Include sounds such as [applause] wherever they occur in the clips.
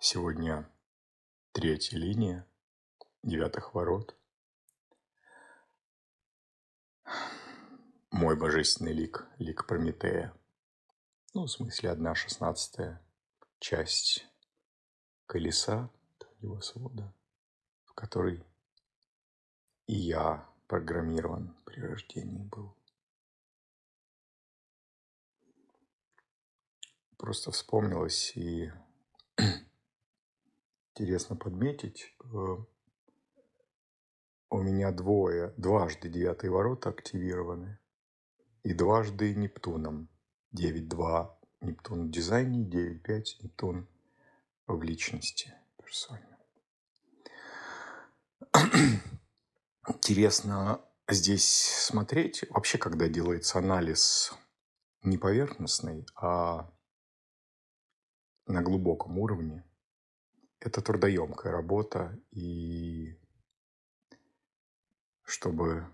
Сегодня третья линия девятых ворот. Мой божественный лик, лик Прометея. Ну, в смысле, одна шестнадцатая часть колеса его свода, в которой и я программирован при рождении был. Просто вспомнилось и интересно подметить, э, у меня двое, дважды девятые ворота активированы и дважды Нептуном. 9.2 Нептун в дизайне, 9.5 Нептун в личности, персоне. Интересно здесь смотреть, вообще, когда делается анализ не поверхностный, а на глубоком уровне, это трудоемкая работа, и чтобы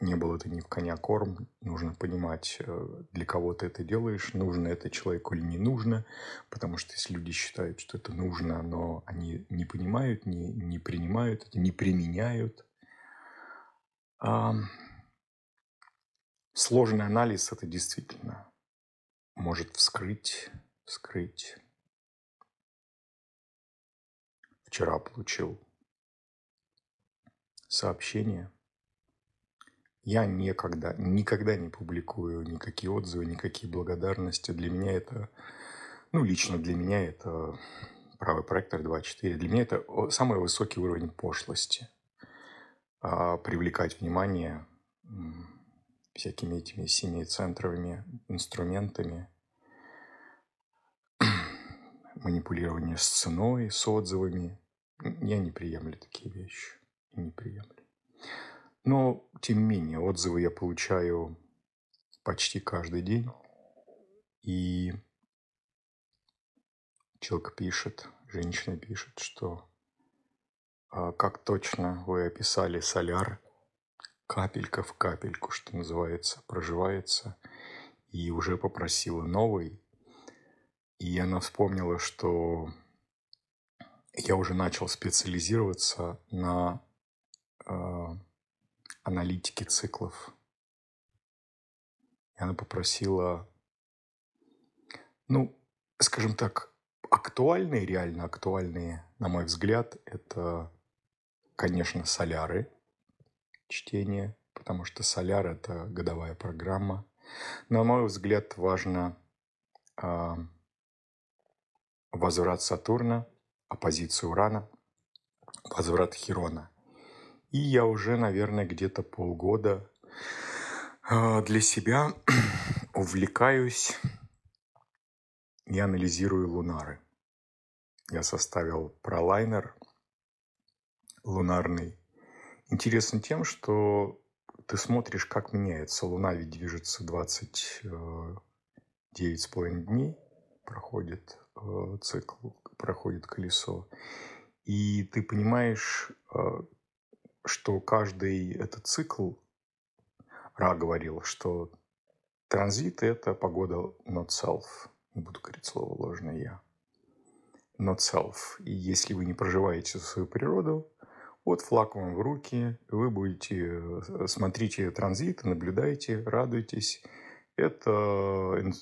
не было это ни в коня корм, нужно понимать, э, для кого ты это делаешь, нужно это человеку или не нужно, потому что если люди считают, что это нужно, но они не понимают, не, не принимают это, не применяют. А сложный анализ это действительно может вскрыть, вскрыть вчера получил сообщение. Я никогда, никогда не публикую никакие отзывы, никакие благодарности. Для меня это, ну, лично для меня это правый проектор 2.4. Для меня это самый высокий уровень пошлости. А, привлекать внимание всякими этими семицентровыми инструментами, манипулирование с ценой, с отзывами, я не приемлю такие вещи. Не приемлю. Но, тем не менее, отзывы я получаю почти каждый день. И человек пишет, женщина пишет, что а, как точно вы описали соляр, капелька в капельку, что называется, проживается, и уже попросила новый. И она вспомнила, что я уже начал специализироваться на э, аналитике циклов. И она попросила, ну, скажем так, актуальные, реально актуальные, на мой взгляд, это, конечно, соляры, чтение, потому что соляр – это годовая программа. На мой взгляд, важно э, возврат Сатурна – оппозицию Урана, возврат Хирона. И я уже, наверное, где-то полгода а, для себя [clears throat] увлекаюсь и анализирую лунары. Я составил пролайнер лунарный. Интересно тем, что ты смотришь, как меняется. Луна ведь движется 29,5 э, дней, проходит цикл проходит колесо. И ты понимаешь, э, что каждый этот цикл, Ра говорил, что транзит – это погода not self. Не буду говорить слово ложное «я». Not self. И если вы не проживаете свою природу, вот флаг вам в руки, вы будете, э, смотрите транзит, наблюдайте, радуйтесь. Это,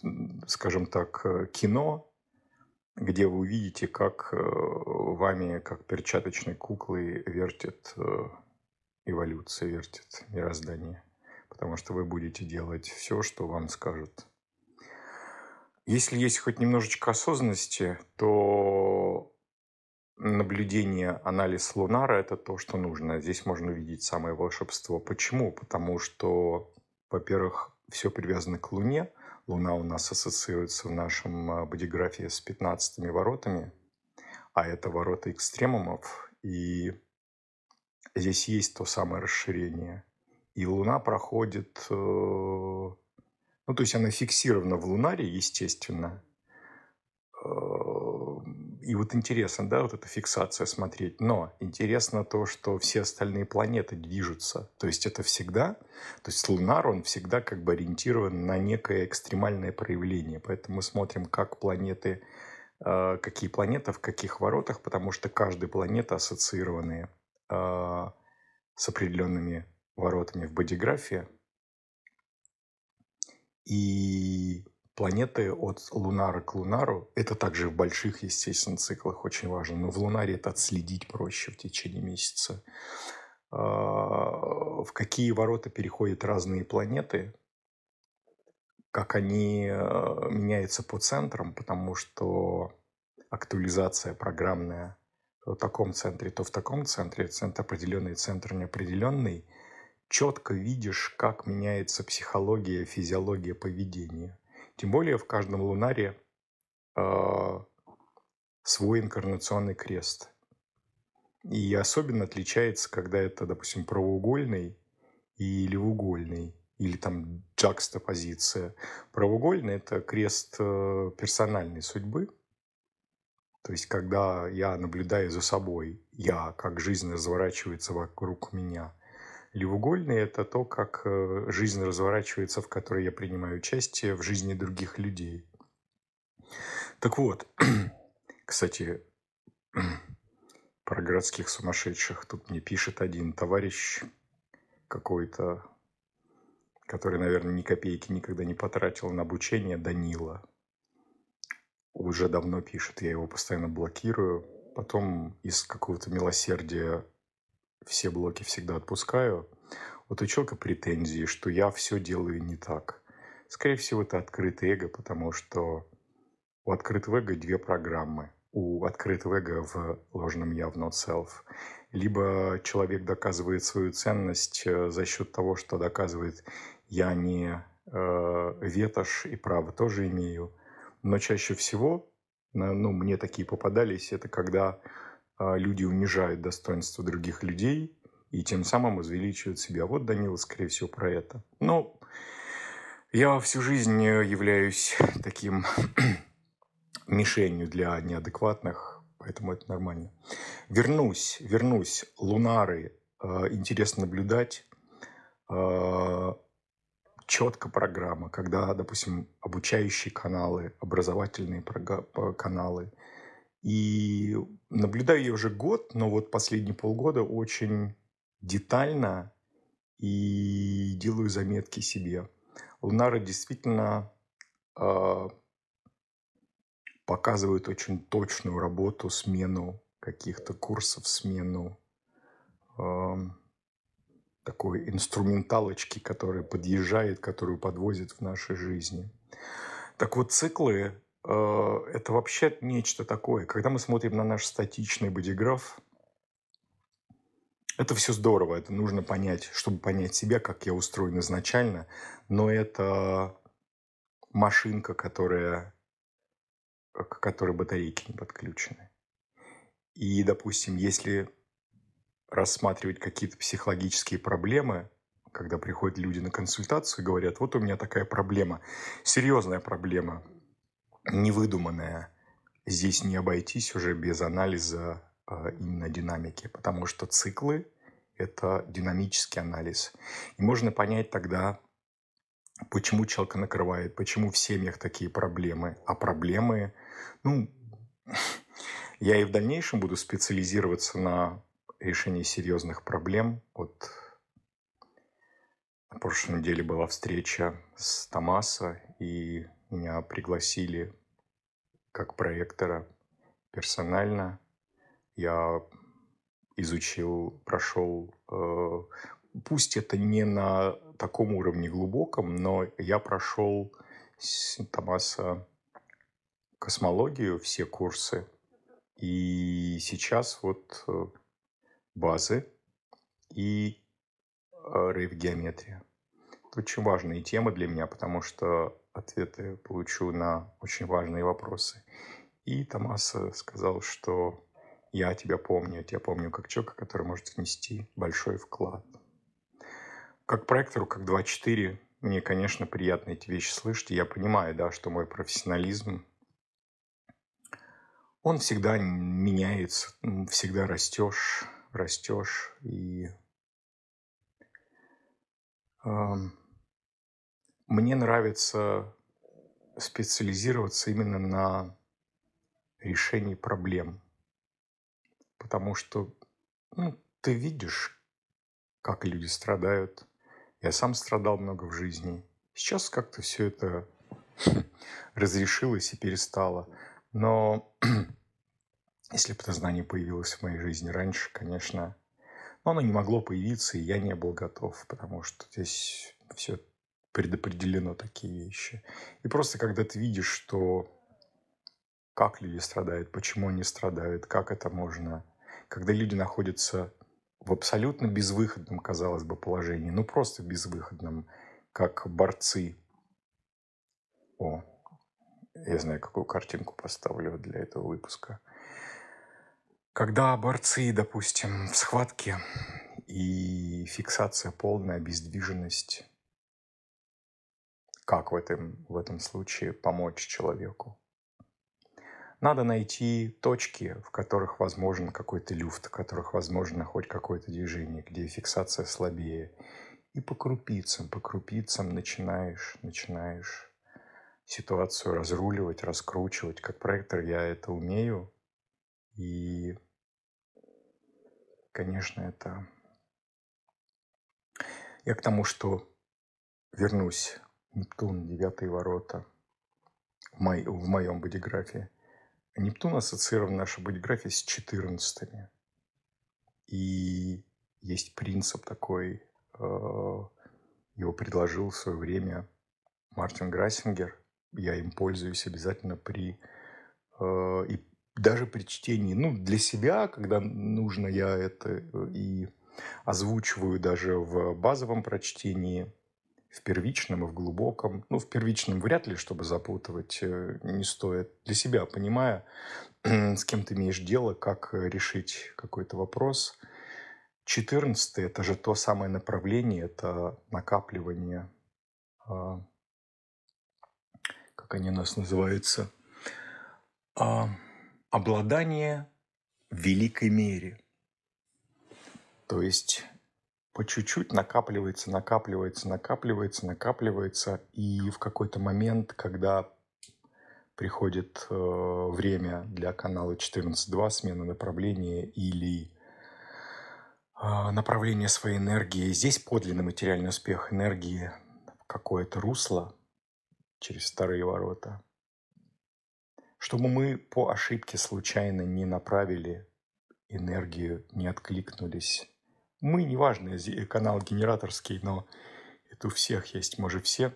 скажем так, э, кино, где вы увидите, как э, вами, как перчаточной куклой, вертит э, эволюция, вертит мироздание. Потому что вы будете делать все, что вам скажут. Если есть хоть немножечко осознанности, то наблюдение, анализ Лунара – это то, что нужно. Здесь можно увидеть самое волшебство. Почему? Потому что, во-первых, все привязано к Луне – Луна у нас ассоциируется в нашем а, бодиграфии с 15 воротами, а это ворота экстремумов. И здесь есть то самое расширение. И Луна проходит... Э, ну, то есть она фиксирована в лунаре, естественно. И вот интересно, да, вот эта фиксация смотреть. Но интересно то, что все остальные планеты движутся. То есть это всегда, то есть лунар, он всегда как бы ориентирован на некое экстремальное проявление. Поэтому мы смотрим, как планеты э, какие планеты в каких воротах, потому что каждая планета ассоциированы э, с определенными воротами в бодиграфии. И планеты от лунара к лунару, это также в больших, естественно, циклах очень важно, но в лунаре это отследить проще в течение месяца. А, в какие ворота переходят разные планеты, как они э, меняются по центрам, потому что актуализация программная то в таком центре, то в таком центре, центр определенный, центр неопределенный, четко видишь, как меняется психология, физиология поведения. Тем более в каждом лунаре э, свой инкарнационный крест. И особенно отличается, когда это, допустим, правоугольный или угольный, или там джакстопозиция. Правоугольный – это крест э, персональной судьбы, то есть, когда я наблюдаю за собой, я, как жизнь разворачивается вокруг меня. Левоугольный – это то, как э, жизнь разворачивается, в которой я принимаю участие в жизни других людей. Так вот, [clears throat] кстати, [clears throat] про городских сумасшедших. Тут мне пишет один товарищ какой-то, который, наверное, ни копейки никогда не потратил на обучение, Данила. Уже давно пишет, я его постоянно блокирую. Потом из какого-то милосердия все блоки всегда отпускаю. Вот у человека претензии, что я все делаю не так. Скорее всего, это открытое эго, потому что у открытого эго две программы. У открытого эго в ложном я, в not self. Либо человек доказывает свою ценность э, за счет того, что доказывает «я не э, ветошь и право тоже имею», но чаще всего, ну, мне такие попадались, это когда люди унижают достоинство других людей и тем самым возвеличивают себя. Вот Данила, скорее всего, про это. Но я всю жизнь являюсь таким [clears throat] мишенью для неадекватных, поэтому это нормально. Вернусь, вернусь. Лунары. А, интересно наблюдать. А, четко программа, когда, допустим, обучающие каналы, образовательные каналы. И наблюдаю я уже год, но вот последние полгода очень детально и делаю заметки себе. Лунары действительно э, показывают очень точную работу, смену каких-то курсов, смену э, такой инструменталочки, которая подъезжает, которую подвозит в нашей жизни. Так вот, циклы это вообще нечто такое. Когда мы смотрим на наш статичный бодиграф, это все здорово, это нужно понять, чтобы понять себя, как я устроен изначально, но это машинка, которая, к которой батарейки не подключены. И, допустим, если рассматривать какие-то психологические проблемы, когда приходят люди на консультацию и говорят, вот у меня такая проблема, серьезная проблема, невыдуманная. Здесь не обойтись уже без анализа э, именно динамики, потому что циклы – это динамический анализ. И можно понять тогда, почему человека накрывает, почему в семьях такие проблемы. А проблемы, ну, [laughs] я и в дальнейшем буду специализироваться на решении серьезных проблем. Вот на прошлой неделе была встреча с Томаса, и меня пригласили как проектора персонально. Я изучил, прошел, э, пусть это не на таком уровне глубоком, но я прошел с Томаса космологию, все курсы. И сейчас вот э, базы и э, рейв-геометрия. Это очень важные темы для меня, потому что ответы получу на очень важные вопросы. И Томас сказал, что я тебя помню, я тебя помню как человека, который может внести большой вклад. Как проектору, как 2.4, мне, конечно, приятно эти вещи слышать. И я понимаю, да, что мой профессионализм он всегда меняется, всегда растешь, растешь и мне нравится специализироваться именно на решении проблем. Потому что ну, ты видишь, как люди страдают. Я сам страдал много в жизни. Сейчас как-то все это [laughs] разрешилось и перестало. Но [clears throat] если бы это знание появилось в моей жизни раньше, конечно, но оно не могло появиться, и я не был готов, потому что здесь все предопределено такие вещи. И просто когда ты видишь, что как люди страдают, почему они страдают, как это можно, когда люди находятся в абсолютно безвыходном, казалось бы, положении, ну просто безвыходном, как борцы. О, я знаю, какую картинку поставлю для этого выпуска. Когда борцы, допустим, в схватке и фиксация полная, обездвиженность, как в этом, в этом случае помочь человеку? Надо найти точки, в которых возможен какой-то люфт, в которых возможно хоть какое-то движение, где фиксация слабее. И по крупицам, по крупицам начинаешь, начинаешь ситуацию разруливать, раскручивать. Как проектор я это умею. И, конечно, это... Я к тому, что вернусь. Нептун, девятые ворота в, моем бодиграфе – Нептун ассоциирован в нашей бодиграфии с четырнадцатыми. И есть принцип такой, э, его предложил в свое время Мартин Грассингер. Я им пользуюсь обязательно при э, и даже при чтении, ну, для себя, когда нужно, я это и озвучиваю даже в базовом прочтении – в первичном и в глубоком. Ну, в первичном вряд ли, чтобы запутывать, э, не стоит. Для себя, понимая, [clears throat] с кем ты имеешь дело, как решить какой-то вопрос. Четырнадцатый – это же то самое направление, это накапливание, а, как они у нас называются, а, обладание великой мере. То есть по чуть-чуть накапливается, накапливается, накапливается, накапливается, и в какой-то момент, когда приходит э, время для канала 14.2, смена направления или э, направление своей энергии, здесь подлинный материальный успех энергии в какое-то русло через старые ворота, чтобы мы по ошибке случайно не направили энергию, не откликнулись мы, неважно, канал генераторский, но это у всех есть. Мы же все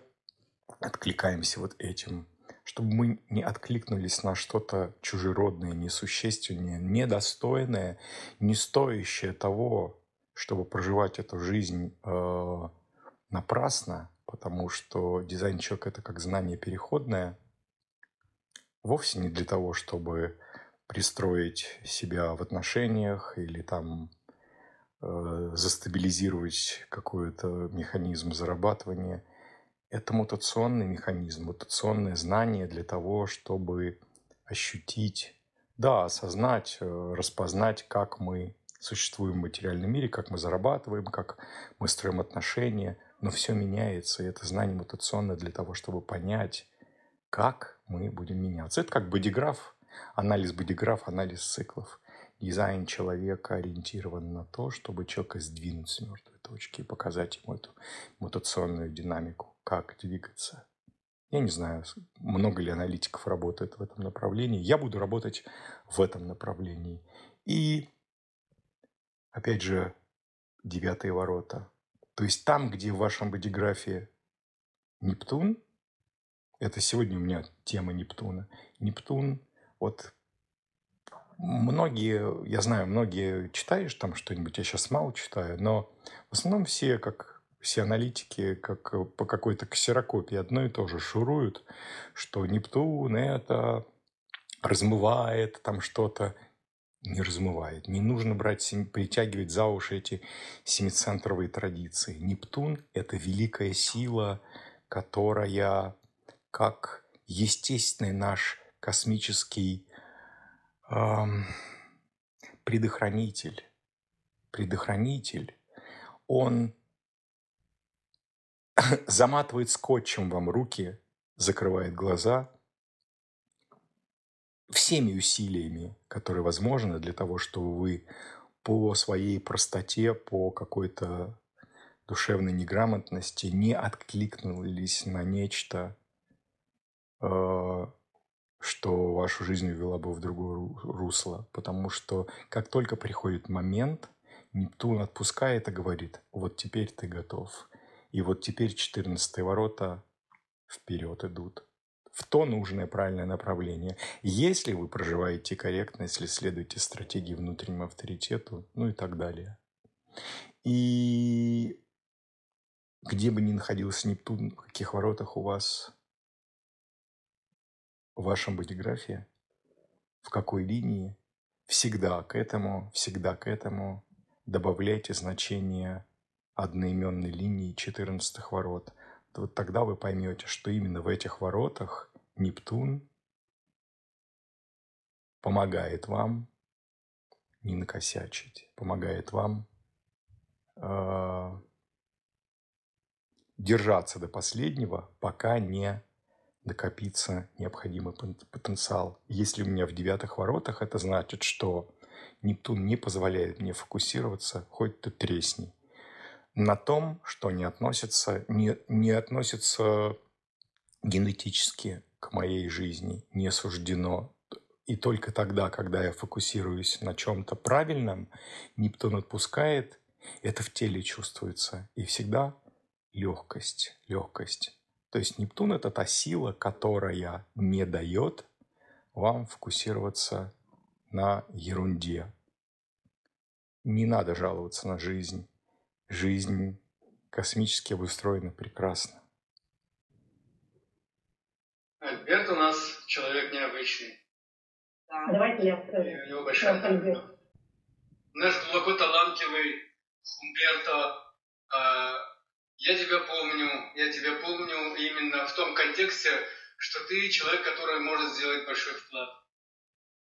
откликаемся вот этим. Чтобы мы не откликнулись на что-то чужеродное, несущественное, недостойное, не стоящее того, чтобы проживать эту жизнь э, напрасно, потому что дизайн человека это как знание переходное, вовсе не для того, чтобы пристроить себя в отношениях или там Э, застабилизировать какой-то механизм зарабатывания. Это мутационный механизм, мутационное знание для того, чтобы ощутить, да, осознать, э, распознать, как мы существуем в материальном мире, как мы зарабатываем, как мы строим отношения. Но все меняется, и это знание мутационное для того, чтобы понять, как мы будем меняться. Это как бодиграф, анализ бодиграф, анализ циклов – дизайн человека ориентирован на то, чтобы человека сдвинуть с мертвой точки и показать ему эту мутационную динамику, как двигаться. Я не знаю, много ли аналитиков работает в этом направлении. Я буду работать в этом направлении. И, опять же, девятые ворота. То есть там, где в вашем бодиграфе Нептун, это сегодня у меня тема Нептуна. Нептун, вот многие, я знаю, многие читаешь там что-нибудь, я сейчас мало читаю, но в основном все, как все аналитики, как по какой-то ксерокопии одно и то же шуруют, что Нептун это размывает там что-то. Не размывает. Не нужно брать, притягивать за уши эти семицентровые традиции. Нептун – это великая сила, которая как естественный наш космический предохранитель. Предохранитель, он [coughs] заматывает скотчем вам руки, закрывает глаза всеми усилиями, которые возможны для того, чтобы вы по своей простоте, по какой-то душевной неграмотности не откликнулись на нечто, э, что вашу жизнь ввела бы в другое русло. Потому что как только приходит момент, Нептун отпускает и говорит, вот теперь ты готов. И вот теперь 14 ворота вперед идут в то нужное правильное направление. Если вы проживаете корректно, если следуете стратегии внутреннему авторитету, ну и так далее. И где бы ни находился Нептун, в каких воротах у вас в вашем бодиграфе, в какой линии, всегда к этому, всегда к этому добавляйте значение одноименной линии 14 ворот. Вот тогда вы поймете, что именно в этих воротах Нептун помогает вам не накосячить, помогает вам э, держаться до последнего, пока не накопится необходимый потенциал. Если у меня в девятых воротах, это значит, что Нептун не позволяет мне фокусироваться, хоть ты тресни, на том, что не относится, не, не относится генетически к моей жизни, не суждено. И только тогда, когда я фокусируюсь на чем-то правильном, Нептун отпускает, это в теле чувствуется. И всегда легкость, легкость. То есть Нептун – это та сила, которая не дает вам фокусироваться на ерунде. Не надо жаловаться на жизнь. Жизнь космически обустроена прекрасно. Альберт у нас человек необычный. Да. Давайте я скажу. у него большая Наш глубоко талантливый Умберто а, я тебя помню, я тебя помню именно в том контексте, что ты человек, который может сделать большой вклад.